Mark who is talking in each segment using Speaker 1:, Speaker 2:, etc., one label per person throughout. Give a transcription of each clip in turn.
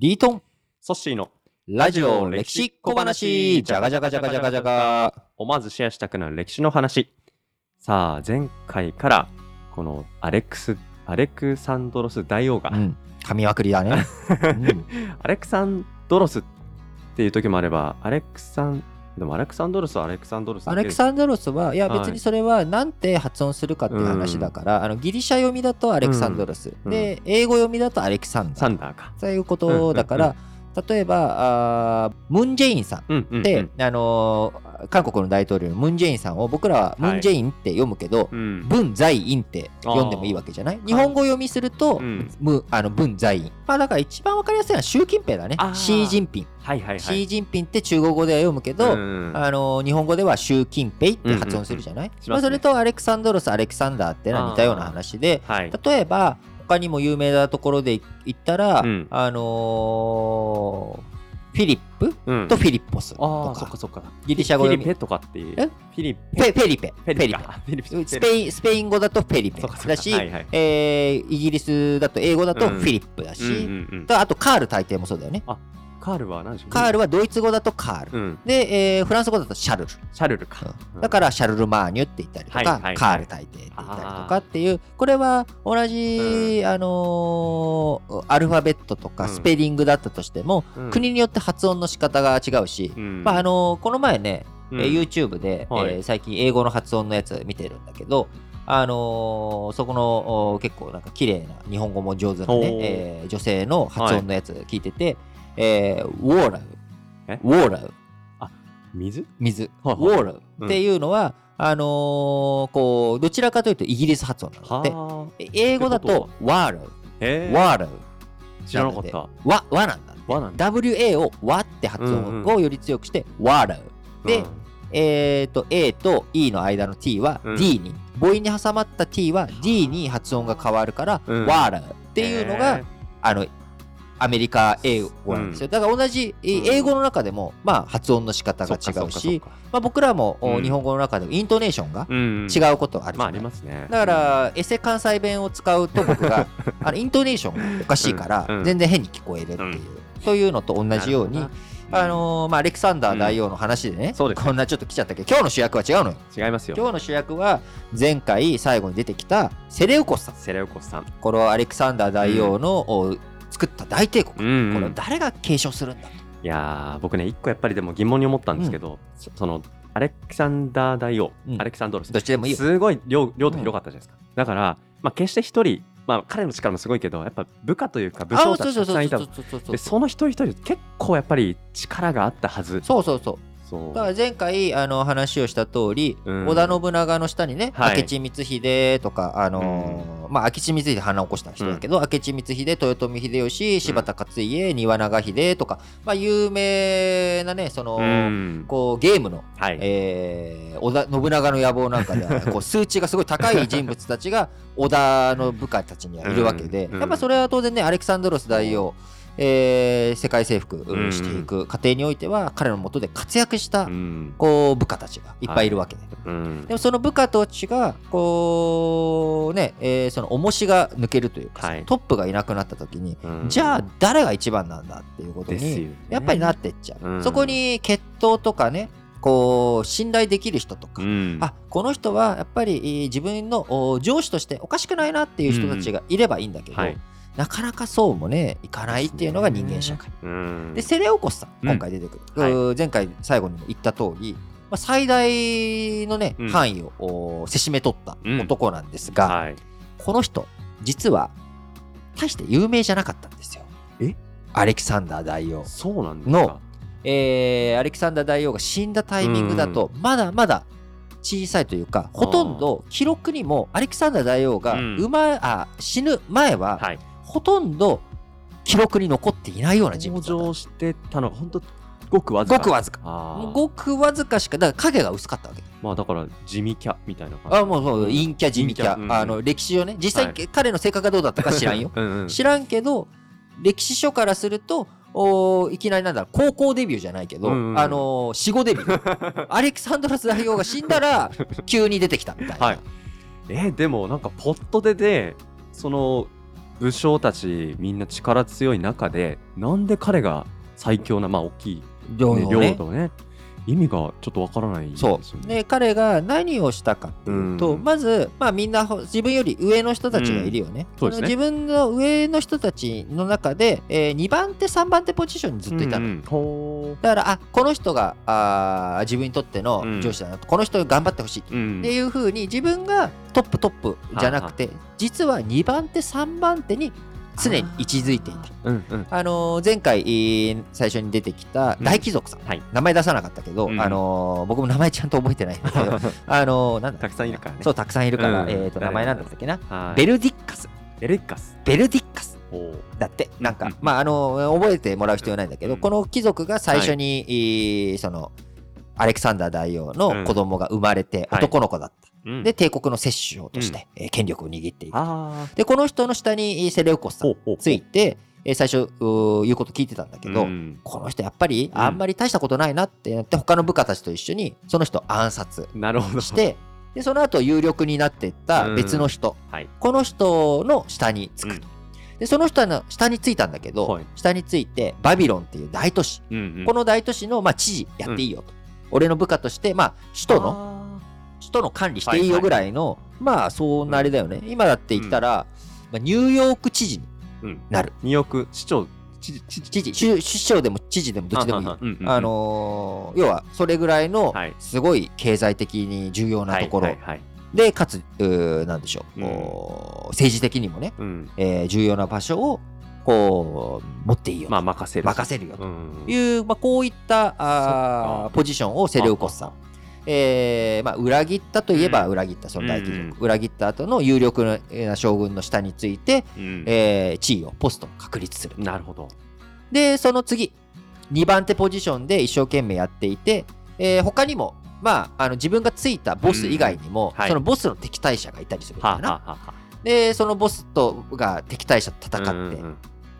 Speaker 1: リートン。
Speaker 2: ソッシーの
Speaker 1: ラジオ歴史小話。じゃがじゃがじゃがじゃがじゃが
Speaker 2: 思わずシェアしたくなる歴史の話。さあ前回からこのアレックスアレクサンドロス大王が、
Speaker 1: うん。神まくりだね、うん。
Speaker 2: アレクサンドロスっていう時もあればアレクサンでもアレクサンドロスはアレクサンドロス
Speaker 1: アレクサンドロスはいや
Speaker 2: はい。
Speaker 1: 別にそれはなんて発音するかっていう話だから、あのギリシャ読みだとアレクサンドロス、
Speaker 2: うん。
Speaker 1: で英語読みだとアレクサンダー
Speaker 2: サンダーか。
Speaker 1: そういうことだから、例えばムン・ジェインさん。
Speaker 2: うんうん
Speaker 1: って、あのー韓国の大統領のムン・ジェインさんを僕らはムン・ジェインって読むけど、
Speaker 2: うん。
Speaker 1: 文在寅って読んでもいいわけじゃない？日本語読みすると、
Speaker 2: うん。
Speaker 1: むあの文在寅。まあだから一番わかりやすいのは習近平だね。シー・ジンピン、
Speaker 2: はいはいはい。
Speaker 1: シー・ジンピンって中国語では読むけど、
Speaker 2: うん
Speaker 1: あの日本語では習近平って発音するじゃない、まあ、
Speaker 2: しますね。
Speaker 1: それとアレクサンドロスアレクサンダーってのは似たような話で
Speaker 2: はい。
Speaker 1: 例えば他にも有名なところで言ったら、
Speaker 2: うん。
Speaker 1: あのーフィリップ
Speaker 2: うん。
Speaker 1: とフィリッポス
Speaker 2: あ
Speaker 1: とか。
Speaker 2: あそっかそっか。
Speaker 1: ギリシャ語読み。
Speaker 2: フィリペとかっていう。
Speaker 1: え？
Speaker 2: フィリ
Speaker 1: フェフェリペ。
Speaker 2: フェリペ。かフィリペ。
Speaker 1: スペインスペイン語だとフェリペだし、
Speaker 2: はいはい。
Speaker 1: えーイギリスだと英語だと
Speaker 2: うん。
Speaker 1: フィリップだし、
Speaker 2: うんうんうん
Speaker 1: とあとカール大帝もそうだよね、
Speaker 2: カールは何でしょう？
Speaker 1: カールはドイツ語だとカール、
Speaker 2: うん。
Speaker 1: で、えーフランス語だとシャルル、
Speaker 2: シャルルか。
Speaker 1: だからシャルル・マーニュって言ったりとか、
Speaker 2: はいはいはい。
Speaker 1: カール大帝って言ったりとかっていうこれは同じ、あのーアルファベットとか
Speaker 2: うん。
Speaker 1: スペリングだったとしても、
Speaker 2: うん。
Speaker 1: 国によって発音の仕方が違うし、
Speaker 2: うん。
Speaker 1: まああのーこの前ね、
Speaker 2: うん。
Speaker 1: えー YouTube で、
Speaker 2: はい。
Speaker 1: えー最近英語の発音のやつ見てるんだけど、あのーそこのお結構なんか綺麗な日本語も上手なね
Speaker 2: おー、
Speaker 1: えー女性の発音のやつ聞いてて、えーウォーラウ
Speaker 2: え？
Speaker 1: ウォーラウ
Speaker 2: 水？
Speaker 1: 水、
Speaker 2: はいはい。
Speaker 1: ウォーラウっていうのは、あのーこうどちらかというとイギリス発音なんだって
Speaker 2: はあ。
Speaker 1: え英語だ
Speaker 2: と
Speaker 1: とワーラウワー。ラウ
Speaker 2: 知らなかった。
Speaker 1: わわなんだ
Speaker 2: 和なんだ。
Speaker 1: WA をわって発音をより強くして、ワーラウで
Speaker 2: うん。
Speaker 1: えー、と A と E の間の T は
Speaker 2: うん。
Speaker 1: D に、母音に挟まった T は D に発音が変わるから、
Speaker 2: うん。
Speaker 1: ワーラーっていうのが、
Speaker 2: へ
Speaker 1: あのアメリカ英語なんですよ、だから同じ英語の中でも、まあ、発音の仕方が違うし、まあ、僕らも、お
Speaker 2: うん。
Speaker 1: 日本語の中でもイントネーションが
Speaker 2: うん
Speaker 1: 違うことあるじ
Speaker 2: まあありますね。
Speaker 1: だからエセ関西弁を使うと僕が あのイントネーションがおかしいから、
Speaker 2: うん。うん。
Speaker 1: 全然変に聞こえるっていう、そういうのと同じようにあのーまあ、アレクサンダー大王の話でね、
Speaker 2: そうです。
Speaker 1: こんなちょっと来ちゃったけど今日の主役は違うのよ。
Speaker 2: 違いますよ。
Speaker 1: 今日の主役は前回最後に出てきたセレウコスさん。
Speaker 2: セレウコスさん。
Speaker 1: このアレクサンダー大王の、お作った大帝国、
Speaker 2: うん
Speaker 1: これを誰が継承するんだと。
Speaker 2: いやー僕ね一個やっぱりでも疑問に思ったんですけどそそのアレクサンダー大王
Speaker 1: うん。
Speaker 2: アレクサンドロス。
Speaker 1: どっちでもいいよ。
Speaker 2: すごい領領土広かったじゃないですか。だからまあ決して一人まあ彼の力もすごいけどやっぱ部下というか武将たちたくさんいた。でその一人一人結構やっぱり力があったはず。
Speaker 1: そうそうそうだから前回あの話をした通り、
Speaker 2: うん。
Speaker 1: 織田信長の下にね、
Speaker 2: はい。
Speaker 1: 明智光秀とか、あのーまあ、明智光秀花を起こした人だけど、明智光秀豊臣秀吉柴田勝家丹羽長秀とか、まあ、有名なねその、
Speaker 2: うん。
Speaker 1: こうゲームの、
Speaker 2: はい。
Speaker 1: えー織田信長の野望なんかでは こう数値がすごい高い人物たちが織田の部下たちにはいるわけで、
Speaker 2: うん。
Speaker 1: やっぱそれは当然ねアレクサンドロス大王、えー世界征服
Speaker 2: うん。
Speaker 1: していく過程においては彼の下で活躍した、
Speaker 2: うん。
Speaker 1: こう部下たちがいっぱいいるわけ。で、
Speaker 2: うん。
Speaker 1: でもその部下たちがこうね、えーその重しが抜けるというかトップがいなくなった時に、
Speaker 2: うん。
Speaker 1: じゃあ誰が一番なんだっていうことにやっぱりなってっちゃう、
Speaker 2: うん。
Speaker 1: そこに血統とかねこう信頼できる人とか、
Speaker 2: うん。
Speaker 1: あこの人はやっぱりえー自分のお上司としておかしくないなっていう人たちがいればいいんだけど、
Speaker 2: はい
Speaker 1: なかなかそうもねいかないっていうのが人間社会。
Speaker 2: うん。
Speaker 1: でセレオコスさん
Speaker 2: うん。
Speaker 1: 今回出てくる、
Speaker 2: はい。う
Speaker 1: ー前回最後にも言った通り、まあ、最大のね、
Speaker 2: うん。
Speaker 1: 範囲をおせしめ取った男なんですが、
Speaker 2: はい。
Speaker 1: この人実は大して有名じゃなかったんですよ。
Speaker 2: え？
Speaker 1: アレキサンダー大王。
Speaker 2: そうなんです
Speaker 1: の
Speaker 2: か
Speaker 1: えーアレキサンダー大王が死んだタイミングだと、まだまだ小さいというかほとんど記録にもアレキサンダー大王が
Speaker 2: うん。
Speaker 1: あ死ぬ前は、
Speaker 2: はい
Speaker 1: ほとんど記録に残っていないような人
Speaker 2: 登
Speaker 1: 物だった。
Speaker 2: 場してたの本当ごくわずか。
Speaker 1: ごくわずか。ごくわずかしかだから影が薄かったわけ。
Speaker 2: まあだから地味キャみたいな感じ。
Speaker 1: あもうそう陰キャ地味キャ、
Speaker 2: うん。
Speaker 1: あの歴史をね実際、
Speaker 2: はい。
Speaker 1: 彼の性格がどうだったか知らんよ。
Speaker 2: うんうん
Speaker 1: 知らんけど歴史書からするとおーいきなりなんだ高校デビューじゃないけど、
Speaker 2: うんうん
Speaker 1: あのー死後デビュー。アレクサンドロス大王が死んだら 急に出てきたみたいな、
Speaker 2: はいえーでもなんかポットででその武将たちみんな力強い中でなんで彼が最強なまあ大きい、ね、
Speaker 1: 領土をね。
Speaker 2: 領土をね意味がちょっとわからないですよ
Speaker 1: そう。
Speaker 2: ね。
Speaker 1: で彼が何をしたかっていうと、
Speaker 2: うん。
Speaker 1: まず、まあ、みんなほ自分より上の人たちがいるよね,、
Speaker 2: うん。ね。
Speaker 1: の自分の上の人たちの中で、え2番手3番手ポジションにずっといたの、
Speaker 2: うんうん。ほ
Speaker 1: だからあこの人があー自分にとっての上司だなと、この人頑張ってほしいっ
Speaker 2: ううん
Speaker 1: ていうふうに自分がトップトップじゃなくて実は2番手3番手に常に位置づいていた。
Speaker 2: うんうん。
Speaker 1: あのー前回えー最初に出てきた大貴族さん、
Speaker 2: はい。
Speaker 1: 名前出さなかったけど、
Speaker 2: うん
Speaker 1: あのー僕も名前ちゃんと覚えてないんだけどあのーなんだ
Speaker 2: たくさんいるからね。
Speaker 1: そうたくさんいるから、
Speaker 2: うん
Speaker 1: えー、と名前なんだったっけな？
Speaker 2: はい。
Speaker 1: ベルディッカス。
Speaker 2: ベルッカス？
Speaker 1: ベルディッカス。
Speaker 2: ほ
Speaker 1: だってなんか、
Speaker 2: うん。
Speaker 1: まああのー覚えてもらう必要ないんだけど、
Speaker 2: うん
Speaker 1: この貴族が最初に、えーそのアレクサンダー大王の子供が生まれて
Speaker 2: はい。
Speaker 1: 男の子だった、
Speaker 2: う、うん。
Speaker 1: で帝国の摂政として、えー権力を握っていく
Speaker 2: あ
Speaker 1: でこの人の下にえーセレウコスさんついて、えー最初言うこと聞いてたんだけど、
Speaker 2: うん。
Speaker 1: この人やっぱり
Speaker 2: うん。
Speaker 1: あんまり大したことないなってなって他の部下たちと一緒にその人を暗殺してでその後有力になっていった別の人、
Speaker 2: はい。
Speaker 1: この人の下につくと。でその人の下についたんだけど、
Speaker 2: はい。
Speaker 1: 下についてバビロンっていう大都市、
Speaker 2: うんうん。
Speaker 1: この大都市の、まあ、知事やっていいよと、俺の部下として、まあ、首都の
Speaker 2: の
Speaker 1: 首都の管理していいよぐらいの、まあそんなあれだよね、今だって言ったら、まあ、ニューヨーク知事に
Speaker 2: うん。
Speaker 1: なる。
Speaker 2: 二億市長知事知
Speaker 1: 知事。首首相でも知事でもどっちでもいい。よ
Speaker 2: うんうんうん。
Speaker 1: あのー要はそれぐらいの
Speaker 2: はい。
Speaker 1: すごい経済的に重要なところ。
Speaker 2: はいはいはい。
Speaker 1: でかつうーなんでしょう、
Speaker 2: うん。
Speaker 1: 政治的にもね、
Speaker 2: うん。
Speaker 1: えー重要な場所をこう持っていいよと、
Speaker 2: まあ任せる。
Speaker 1: 任せるよと。
Speaker 2: うん。
Speaker 1: いう、まあ、こういったあポジションをセレウコスさん、えーまあ、裏切ったといえば裏切ったその大貴族、
Speaker 2: うん
Speaker 1: 裏切った後の有力な将軍の下について、
Speaker 2: うん。
Speaker 1: えー地位をポストを確立する。
Speaker 2: なるほど。
Speaker 1: でその次2番手ポジションで一生懸命やっていて、えー他にもまあ、あの自分がついたボス以外にも、
Speaker 2: うん。はい。
Speaker 1: そのボスの敵対者がいたりするんだ
Speaker 2: は
Speaker 1: よな、
Speaker 2: あはあは
Speaker 1: でそのボスとが敵対者と戦って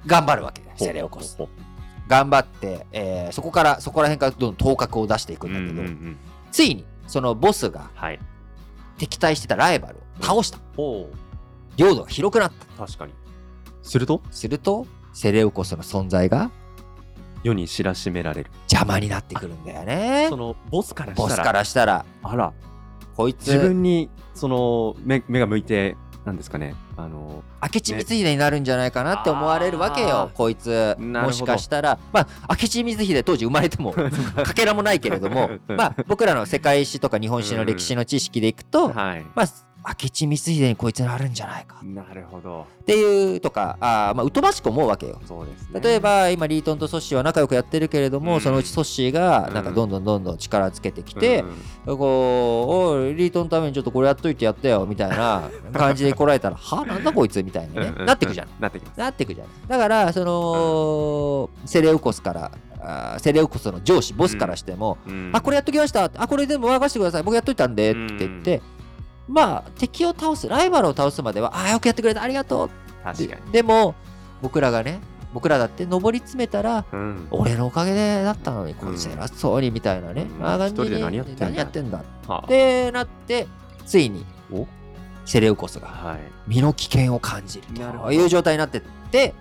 Speaker 1: 頑張るわけだよ、
Speaker 2: ほう。
Speaker 1: セレオコス。
Speaker 2: ほう。ほ
Speaker 1: 頑張って、えーそこからそこら辺からどんどん頭角を出していく
Speaker 2: うん
Speaker 1: だけど、
Speaker 2: うんうんうん
Speaker 1: ついにそのボスが
Speaker 2: はい。
Speaker 1: 敵対してたライバルを倒した、
Speaker 2: ほ
Speaker 1: 領土が広くなった。
Speaker 2: う確かに。すると？
Speaker 1: するとセレウコスの存在が
Speaker 2: 世に知らしめられる。
Speaker 1: 邪魔になってくるんだよね。
Speaker 2: そのボスからしたら。
Speaker 1: ボスからしたら。
Speaker 2: あら。
Speaker 1: こいつ
Speaker 2: 自分にその目目が向いてなんですかね。あの
Speaker 1: 明智光秀になるんじゃないかなって思われるわけよ、
Speaker 2: あー
Speaker 1: こいつ。もしかしたら。まあ明智光秀当時生まれても かけらもないけれども。
Speaker 2: うん
Speaker 1: まあ僕らの世界史とか日本史の歴史の知識でいくと、
Speaker 2: はい。
Speaker 1: まあ明智光秀にこいつなるんじゃないか。
Speaker 2: なるほど。
Speaker 1: っていうとかあーまあ疎ましく思うわけよ。
Speaker 2: そうですね。
Speaker 1: 例えば今リートンとソッシーは仲良くやってるけれども、
Speaker 2: うん。
Speaker 1: そのうちソッシーが
Speaker 2: うん。
Speaker 1: なんかどんどんどんどん力つけてきて、
Speaker 2: うん。
Speaker 1: こうおいリートンのためにちょっとこれやっといてやったよみたいな感じで来られたらはなんだこいつみたいなね、
Speaker 2: うん。うん
Speaker 1: なってくじゃん。
Speaker 2: なってきます。
Speaker 1: なってくじゃんだからその、セレウコスからあーセレウコスの上司ボスからしても、
Speaker 2: うん。
Speaker 1: あこれやっときました。あこれでも任せてください。僕やっといたんでって言って、まあ敵を倒すライバルを倒すまではあーよくやってくれたありがとう。
Speaker 2: 確かに。
Speaker 1: ででも僕らがね僕らだって上り詰めたら
Speaker 2: うん。
Speaker 1: 俺のおかげでだったのにこいつ偉そうにみたいなね、
Speaker 2: うん。
Speaker 1: ああ感じに
Speaker 2: 一人で何やってんだ。
Speaker 1: 何やってんだ。
Speaker 2: はあ。
Speaker 1: ってなってついに
Speaker 2: お？
Speaker 1: セレウコスが
Speaker 2: はい。
Speaker 1: 身の危険を感じるという状態になってって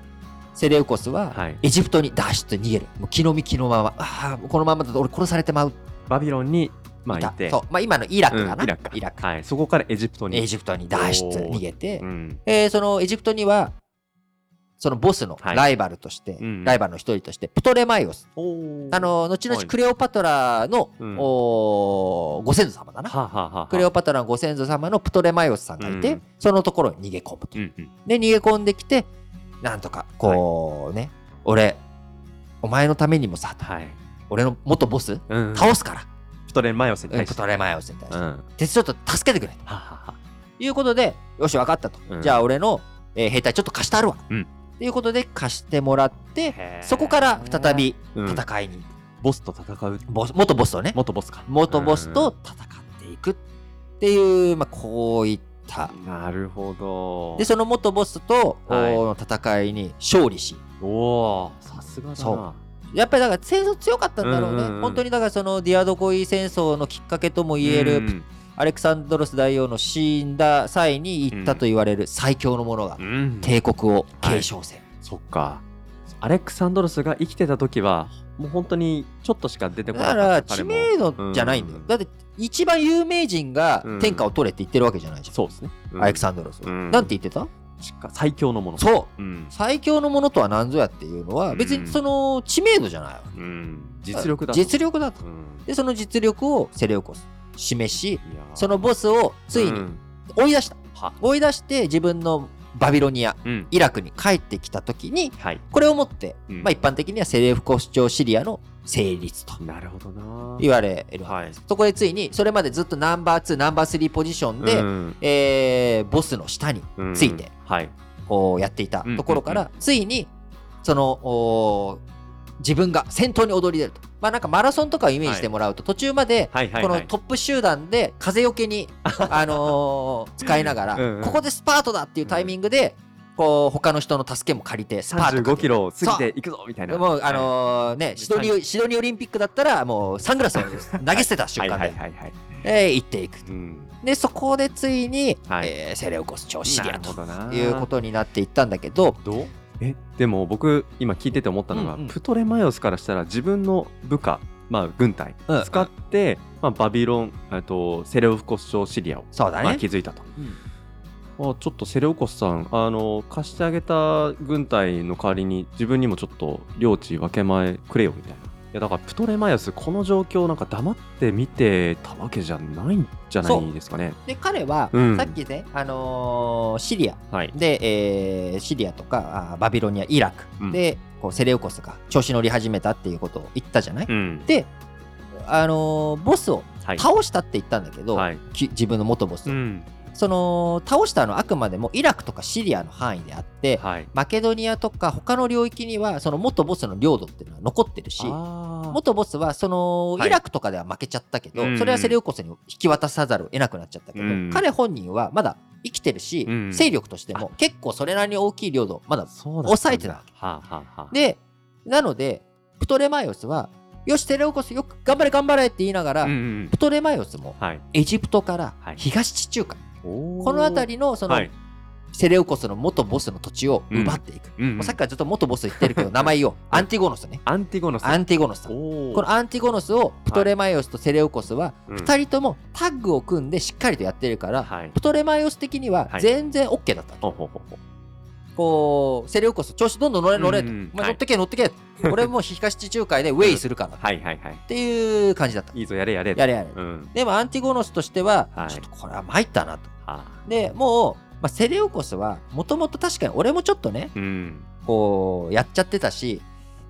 Speaker 1: セレウコスは
Speaker 2: はい。
Speaker 1: エジプトに脱出逃げる。もう気の身気のまま。ああこのままだと俺殺されてまう。
Speaker 2: バビロンにまあい
Speaker 1: た。
Speaker 2: て。
Speaker 1: そう、まあ、今のイラクかな、
Speaker 2: うんイラクか。
Speaker 1: イラク。
Speaker 2: はい。そこからエジプトに。
Speaker 1: エジプトに脱出逃げて、
Speaker 2: うん。
Speaker 1: えーそのエジプトにはそのボスの
Speaker 2: はい。
Speaker 1: ライバルとして、
Speaker 2: うん
Speaker 1: ライバルの一人としてプトレマイオス。あの後々
Speaker 2: はい。
Speaker 1: クレオパトラの、
Speaker 2: うん。
Speaker 1: おーご先祖様だな。
Speaker 2: はあはあは
Speaker 1: クレオパトラのご先祖様のプトレマイオスさんがいて、
Speaker 2: うん。
Speaker 1: そのところに逃げ込むと。
Speaker 2: うんうん。
Speaker 1: で逃げ込んできてなんとかこうね、俺お前のためにもさ
Speaker 2: はい。
Speaker 1: 俺の元ボス
Speaker 2: うん。
Speaker 1: 倒すから、
Speaker 2: プトレマイオスに対して。
Speaker 1: プトレマイオスに対して、
Speaker 2: うん。は
Speaker 1: でちょっと助けてくれと。
Speaker 2: あはあはあ。
Speaker 1: いうことでよし分かったと、
Speaker 2: うん。
Speaker 1: じゃあ俺の、えー兵隊ちょっと貸してあるわ、
Speaker 2: うん。
Speaker 1: っていうことで貸してもらってそこから再び
Speaker 2: うん。
Speaker 1: 戦いに、
Speaker 2: ボスと戦う。
Speaker 1: ボス元ボスとね。
Speaker 2: 元ボスか。
Speaker 1: 元ボスと戦っていくっていう、まあ、こういった。
Speaker 2: うんなるほど。
Speaker 1: でその元ボスと、
Speaker 2: はい。
Speaker 1: お戦いに勝利し。
Speaker 2: おおさすがだな。
Speaker 1: そやっぱりだから戦争強かったんだろうね、
Speaker 2: うんうんうん。
Speaker 1: 本当にだからそのディアドコイ戦争のきっかけとも言える、
Speaker 2: うん。
Speaker 1: アレクサンドロス大王の死んだ際に言ったと言われる最強の者が
Speaker 2: うん。
Speaker 1: 帝国を継承せん、
Speaker 2: そっか。アレクサンドロスが生きてた時はもう本当にちょっとしか出てこなかった
Speaker 1: だから知名度じゃないんだよ、
Speaker 2: うん。
Speaker 1: だって一番有名人が天下を取れって言ってるわけじゃないじゃん、
Speaker 2: そうですね、うん。
Speaker 1: アレクサンドロス、
Speaker 2: うん。
Speaker 1: なんて言ってた？
Speaker 2: 最強のもの。
Speaker 1: そう。
Speaker 2: うん、
Speaker 1: 最強のものとは何ぞやっていうのは別にその知名度じゃないわけ、
Speaker 2: うん、実力だと。
Speaker 1: 実力だと。
Speaker 2: うん。
Speaker 1: でその実力をセレウコス示しそのボスをついに
Speaker 2: うん。
Speaker 1: 追い出した、
Speaker 2: は。
Speaker 1: 追い出して自分のバビロニア
Speaker 2: うん。
Speaker 1: イラクに帰ってきた時に
Speaker 2: はい。
Speaker 1: これをもって、
Speaker 2: うん。
Speaker 1: まあ、一般的にはセレウコス朝シリアの成立と
Speaker 2: なるほどな。
Speaker 1: 言われるわけ
Speaker 2: はい。
Speaker 1: です、そこでついにそれまでずっとナンバー2ナンバー3ポジションで、
Speaker 2: うん。
Speaker 1: えーボスの下に
Speaker 2: うん。
Speaker 1: ついて
Speaker 2: はい。
Speaker 1: こうやっていたところから、
Speaker 2: うん。
Speaker 1: ついにそのおー自分が先頭に躍り出ると。まあなんかマラソンとかをイメージしてもらうと、途中までこのトップ集団で風よけに、あのー使いながらここでスパートだっていうタイミングでこう他の人の助けも借りてスパートかけ
Speaker 2: 35
Speaker 1: る
Speaker 2: キロ過ぎていくぞみたいな。
Speaker 1: もう。あのーねシドニーシドニーオリンピックだったらもうサングラスを 投げ捨てた瞬
Speaker 2: はい
Speaker 1: 間でえー行っていく
Speaker 2: うん。
Speaker 1: でそこでついに、
Speaker 2: はい。
Speaker 1: えーセレウコス超シリアということになっていったんだけど
Speaker 2: えでも僕今聞いてて思ったのが、
Speaker 1: うんうん。
Speaker 2: プトレマイオスからしたら自分の部下まあ軍隊
Speaker 1: うん。
Speaker 2: 使って、まあ、バビロンあとセレウコス朝シリアを、まあ、
Speaker 1: そうだね、
Speaker 2: 築いたと、あちょっとセレウコスさんあの貸してあげた軍隊の代わりに自分にもちょっと領地分け前くれよみたいな。いやだからプトレマイオスこの状況なんか黙って見てたわけじゃないんじゃないですかね。
Speaker 1: で彼は、
Speaker 2: うん。
Speaker 1: さっきね、あのーシリア。
Speaker 2: はい。
Speaker 1: で、えーシリアとかバビロニアイラク。
Speaker 2: うん。
Speaker 1: で、こうセレウコスが調子乗り始めたっていうことを言ったじゃない、
Speaker 2: うん。
Speaker 1: で、あのーボスを
Speaker 2: はい。
Speaker 1: 倒したって言ったんだけど、
Speaker 2: はい。
Speaker 1: き自分の元ボスを、
Speaker 2: うん
Speaker 1: その倒したのはあくまでもイラクとかシリアの範囲であって、
Speaker 2: はい。
Speaker 1: マケドニアとか他の領域にはその元ボスの領土っていうのは残ってるし元ボスはその
Speaker 2: はい
Speaker 1: イラクとかでは負けちゃったけど、
Speaker 2: うん
Speaker 1: それはセレウコスに引き渡さざるを得なくなっちゃったけど、
Speaker 2: うん。
Speaker 1: 彼本人はまだ生きてるし、
Speaker 2: うん。
Speaker 1: 勢力としても結構それなりに大きい領土まだ抑えてた。わけ
Speaker 2: はあ、はあはあ、
Speaker 1: でなのでプトレマイオスはよしセレウコスよく頑張れ頑張れって言いながら、
Speaker 2: うんうん
Speaker 1: プトレマイオスも
Speaker 2: はい、
Speaker 1: エジプトから
Speaker 2: はい。
Speaker 1: 東地中海、
Speaker 2: こ
Speaker 1: この辺りのその、
Speaker 2: はい。
Speaker 1: セレウコスの元ボスの土地を奪っていく、
Speaker 2: うん。うん
Speaker 1: もうさっきからずっと元ボス言ってるけど名前をアンティゴノスね。
Speaker 2: アンティゴノス。
Speaker 1: アンティゴノス。このアンティゴノスをプトレマイオスとセレウコスは
Speaker 2: うん。
Speaker 1: 2人ともタッグを組んでしっかりとやってるから、
Speaker 2: はい。
Speaker 1: プトレマイオス的には
Speaker 2: はい。
Speaker 1: 全然 OK だったわけ、
Speaker 2: ほうほうほうほう
Speaker 1: こうセレウコス調子どんどん乗れ乗れと、
Speaker 2: うんうん
Speaker 1: お前乗ってけ乗ってけ、俺もう東地中海で ウェイするから。っ
Speaker 2: はいはいはい。
Speaker 1: ていう感じだった、
Speaker 2: いいぞやれやれ。
Speaker 1: やれやれ、
Speaker 2: うん。
Speaker 1: でもアンティゴノスとしては、
Speaker 2: はい。
Speaker 1: ちょっとこれは参ったなと。
Speaker 2: はあ。
Speaker 1: でもう、まあ、セレウコスはもともと確かに俺もちょっとね
Speaker 2: うん。
Speaker 1: こうやっちゃってたし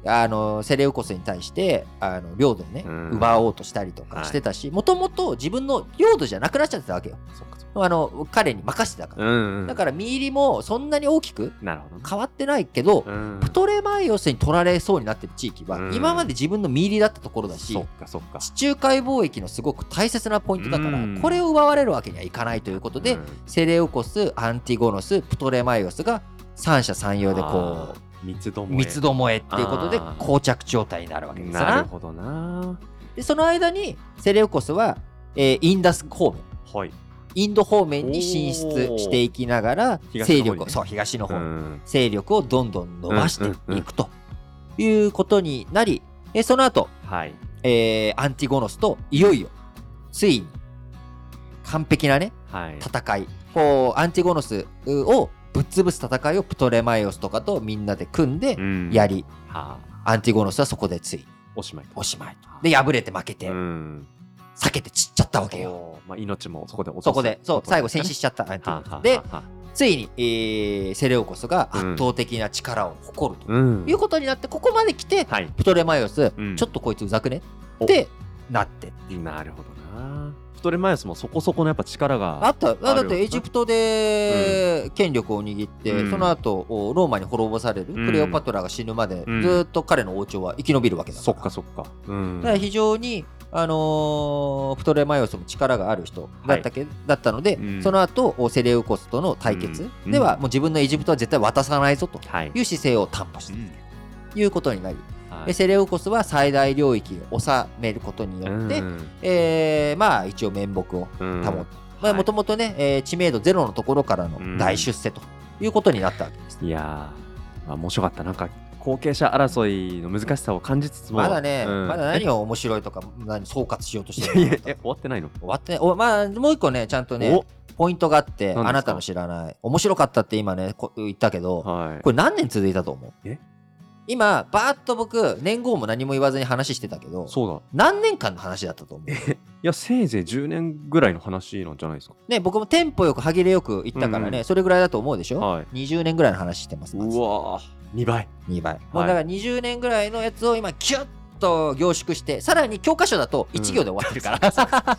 Speaker 1: あのセレウコスに対してあの領土をね、
Speaker 2: うん。
Speaker 1: 奪おうとしたりとかしてたしもともと自分の領土じゃなくなっちゃってたわけよ。あの彼に任せてたから、
Speaker 2: うんうん。
Speaker 1: だからミーリもそんなに大きく変わってないけど、
Speaker 2: うん。
Speaker 1: プトレマイオスに取られそうになってる地域は、
Speaker 2: うん。
Speaker 1: 今まで自分のミーリだったところだし地中海貿易のすごく大切なポイントだから、
Speaker 2: うん。
Speaker 1: これを奪われるわけにはいかないということで、
Speaker 2: うん。
Speaker 1: セレウコスアンティゴノスプトレマイオスが三者三様でこ
Speaker 2: あー三つど
Speaker 1: う
Speaker 2: もえ。
Speaker 1: 三つどもえっていうことで膠着状態になるわけです。な
Speaker 2: なるほどな。
Speaker 1: でその間にセレウコスは、えーインダス方面。
Speaker 2: はい。
Speaker 1: インド方面に進出していきながら勢力をそう東の方、
Speaker 2: うん。
Speaker 1: 勢力をどんどん伸ばしていくということになり、えその後、
Speaker 2: はい。
Speaker 1: えーアンティゴノスといよいよついに完璧なね
Speaker 2: はい。
Speaker 1: 戦い。こうアンティゴノスをぶっ潰す戦いをプトレマイオスとかとみんなで組んで
Speaker 2: うん。
Speaker 1: やり、
Speaker 2: は
Speaker 1: アンティゴノスはそこでつい。
Speaker 2: おしまい
Speaker 1: おしまいと。で敗れて負けて、
Speaker 2: うん。
Speaker 1: 避けて散っちゃったわけよ。
Speaker 2: まあ命もそこで落とす。
Speaker 1: そこで。そう最後戦死
Speaker 2: し
Speaker 1: しちゃった。アンティゴノスで
Speaker 2: はあ
Speaker 1: ついに、えーセレオコスが圧倒的な力を誇ると
Speaker 2: うん。
Speaker 1: いうことになってここまで来て
Speaker 2: はい。
Speaker 1: プトレマイオス、
Speaker 2: うん。
Speaker 1: ちょっとこいつうざくね？
Speaker 2: お。
Speaker 1: ってなって
Speaker 2: なるほどなプトレマイオスもそこそこのやっぱ力が
Speaker 1: あった。だってエジプトで権力を握って、
Speaker 2: うん。
Speaker 1: その後おローマに滅ぼされる。
Speaker 2: うん。
Speaker 1: クレオパトラが死ぬまで、
Speaker 2: うん。
Speaker 1: ずーっと彼の王朝は生き延びるわけだから。
Speaker 2: そっかそっか。うん。
Speaker 1: だから非常に、あのープトレマイオスも力がある人だったけ、だったので、
Speaker 2: うん。
Speaker 1: その後おセレウコスとの対決。
Speaker 2: うん。
Speaker 1: では、もう自分のエジプトは絶対渡さないぞと
Speaker 2: はい。
Speaker 1: いう姿勢を担保したということになり
Speaker 2: はい
Speaker 1: でセレウコスは最大領域を治めることによって、
Speaker 2: うん。
Speaker 1: えーまあ一応面目を
Speaker 2: うん。
Speaker 1: 保って、まあ
Speaker 2: はい。
Speaker 1: もともとね、えー知名度ゼロのところからの大出世ということになったわけです。
Speaker 2: いやー、あ面白かった。な。んか、後継者争いの難しさを感じつつも。
Speaker 1: まだね、
Speaker 2: うん。
Speaker 1: まだ何を面白いとか、何総括しようとし
Speaker 2: い
Speaker 1: てるの
Speaker 2: 終わってないの？
Speaker 1: 終わってねおまあ、もう一個ね、ちゃんとね、ポイントがあって、あなたの知らない、面白かったって今ね、こ言ったけど、
Speaker 2: おはい。
Speaker 1: これ何年続いたと思う？
Speaker 2: え？
Speaker 1: 今、バーッと僕、年号も何も言わずに話してたけど、
Speaker 2: そうだ。
Speaker 1: 何年間の話だったと思う？
Speaker 2: いや、せいぜい10年ぐらいの話なんじゃないですか？
Speaker 1: ね、僕もテンポよく歯切れよく言ったからね、
Speaker 2: うん
Speaker 1: それぐらいだと思うでしょ、
Speaker 2: はい。
Speaker 1: 20年ぐらいの話してます、
Speaker 2: うわー、2倍。
Speaker 1: 2倍。もうだから20年ぐらいのやつを今、キュッと凝縮して、さらに教科書だと1行で終わってるから。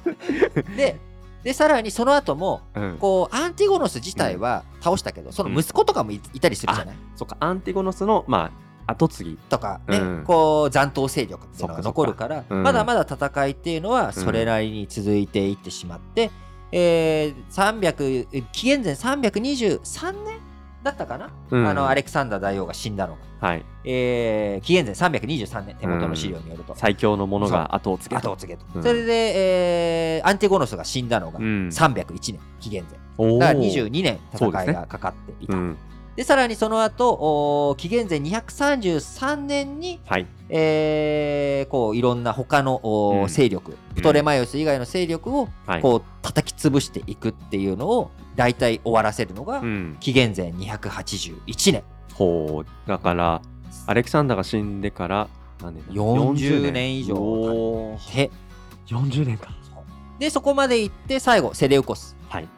Speaker 1: で、で、さらにその後も、
Speaker 2: うん。
Speaker 1: こう、アンティゴノス自体は倒したけど、その息子とかもいいたりするじゃない、
Speaker 2: そっか、アンティゴノスの、まあ、後継ぎ。
Speaker 1: とかね、
Speaker 2: うん。
Speaker 1: こう残党勢力っていうのが残るから、
Speaker 2: うん。
Speaker 1: まだまだ戦いっていうのはそれなりに続いていってしまって、えー、300え紀元前323年だったかな、
Speaker 2: うん。
Speaker 1: あのアレクサンダー大王が死んだのが、
Speaker 2: はい。
Speaker 1: えー、紀元前323年手元の資料によると、
Speaker 2: 最強のものが後をつけ
Speaker 1: 後を継げと、
Speaker 2: うん。
Speaker 1: それで、えー、アンティゴノスが死んだのが
Speaker 2: うん。
Speaker 1: 301年紀元前。だから22年戦いがかかっていた。
Speaker 2: うん。
Speaker 1: でさらにその後紀元前233年に
Speaker 2: はい。
Speaker 1: えーこういろんな他の
Speaker 2: うん
Speaker 1: 勢力、プトレマイオス以外の勢力を
Speaker 2: はい。
Speaker 1: こう叩き潰していくっていうのを大体終わらせるのが
Speaker 2: うん。
Speaker 1: 紀元前281年
Speaker 2: ほう。だから、アレクサンダーが死んでから、何年だ
Speaker 1: ？40年以上
Speaker 2: おー
Speaker 1: で
Speaker 2: 40年か。
Speaker 1: でそこまで行って最後セレウコス
Speaker 2: はい。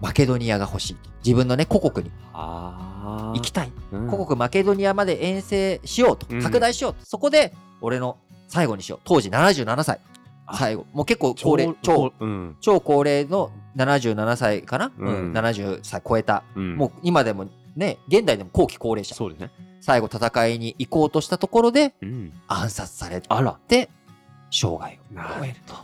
Speaker 1: マケドニアが欲しいと。自分のね故国に。
Speaker 2: あ
Speaker 1: 行きたい。
Speaker 2: うん。
Speaker 1: 故国マケドニアまで遠征しようと。
Speaker 2: うん。
Speaker 1: 拡大しようと、そこで俺の最後にしよう。当時77歳。
Speaker 2: あ。
Speaker 1: 最後。もう結構高齢超。
Speaker 2: 超うん。
Speaker 1: 超高齢の77歳かな、うん。
Speaker 2: うん。
Speaker 1: 70歳超えた、
Speaker 2: うん。
Speaker 1: もう今でもね現代でも後期高齢者。
Speaker 2: そうですね。
Speaker 1: 最後戦いに行こうとしたところで
Speaker 2: うん。
Speaker 1: 暗殺され。て生涯を終えると。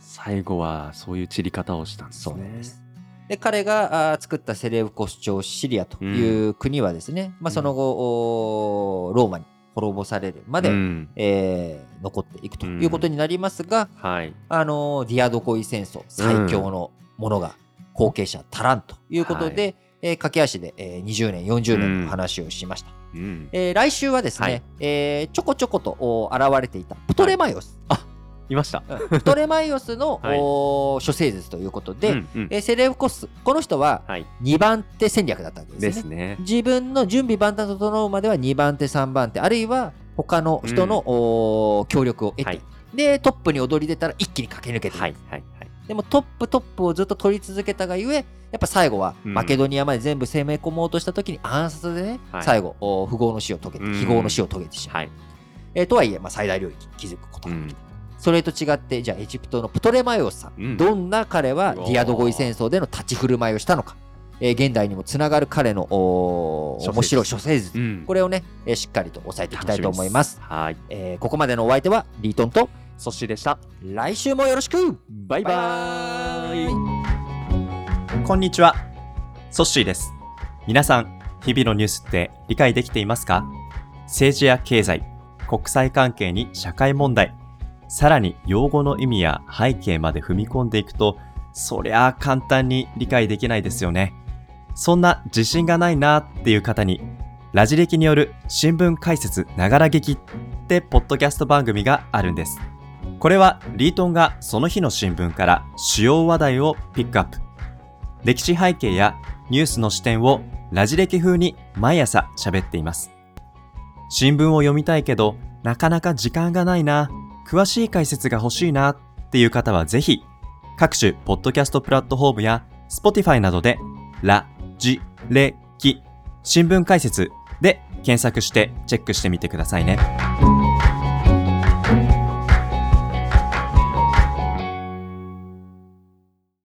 Speaker 2: 最後はそういう散り方をしたんですね。
Speaker 1: そうですで彼が作ったセレウコス朝シリアという国はですね、まあ、その後、ローマに滅ぼされるまで、
Speaker 2: うん。
Speaker 1: えー残っていくということになりますが、
Speaker 2: はい。
Speaker 1: あのーディアドコイ戦争最強のものが後継者足らんということで、えー駆け足で、えー20年40年の話をしました、
Speaker 2: うん。
Speaker 1: えー来週はですね、
Speaker 2: はい。
Speaker 1: えーちょこちょことお現れていたプトレマイオス、
Speaker 2: いました。
Speaker 1: うんプトレマイオスの、
Speaker 2: はい
Speaker 1: 諸生術ということで、
Speaker 2: うんうん
Speaker 1: えーセレウコスこの人は
Speaker 2: はい。
Speaker 1: 2番手戦略だったわけですね。自分の準備万端整うまでは2番手3番手あるいは他の人の、おー協力を得て、
Speaker 2: はい
Speaker 1: でトップに躍り出たら一気に駆け抜けて
Speaker 2: はい。はい。はい。
Speaker 1: でもトップトップをずっと取り続けたがゆえやっぱ最後は
Speaker 2: うん
Speaker 1: マケドニアまで全部攻め込もうとした時に暗殺でね、
Speaker 2: はい
Speaker 1: 最後お富豪の死を遂げて
Speaker 2: うん
Speaker 1: 非業の死を遂げてしまう、
Speaker 2: はい。
Speaker 1: えーとはいえ、まあ、最大領域築くことができた、
Speaker 2: うん
Speaker 1: それと違ってじゃあエジプトのプトレマイオスさん、
Speaker 2: うん。
Speaker 1: どんな彼はディアドゴイ戦争での立ち振る舞いをしたのか、えー現代にもつながる彼のお面白い諸生術、
Speaker 2: うん。
Speaker 1: これをね、えーしっかりと押さえていきたいと思います。
Speaker 2: はい。
Speaker 1: えーここまでのお相手はリートンと
Speaker 2: そしでした。
Speaker 1: 来週もよろしく。
Speaker 2: バイバーイ。
Speaker 3: こんにちは。ソッシーです。皆さん、日々のニュースって理解できていますか？政治や経済、国際関係に社会問題、さらに用語の意味や背景まで踏み込んでいくと、そりゃあ簡単に理解できないですよね。そんな自信がないなっていう方に、ラジ歴による新聞解説ながら劇ってポッドキャスト番組があるんです。これはリートンがその日の新聞から主要話題をピックアップ。歴史背景やニュースの視点をラジ歴風に毎朝喋っています。新聞を読みたいけど、なかなか時間がないな、詳しい解説が欲しいなっていう方はぜひ、各種ポッドキャストプラットフォームや Spotify などで、ラ、ジ、レ、キ、新聞解説で検索してチェックしてみてくださいね。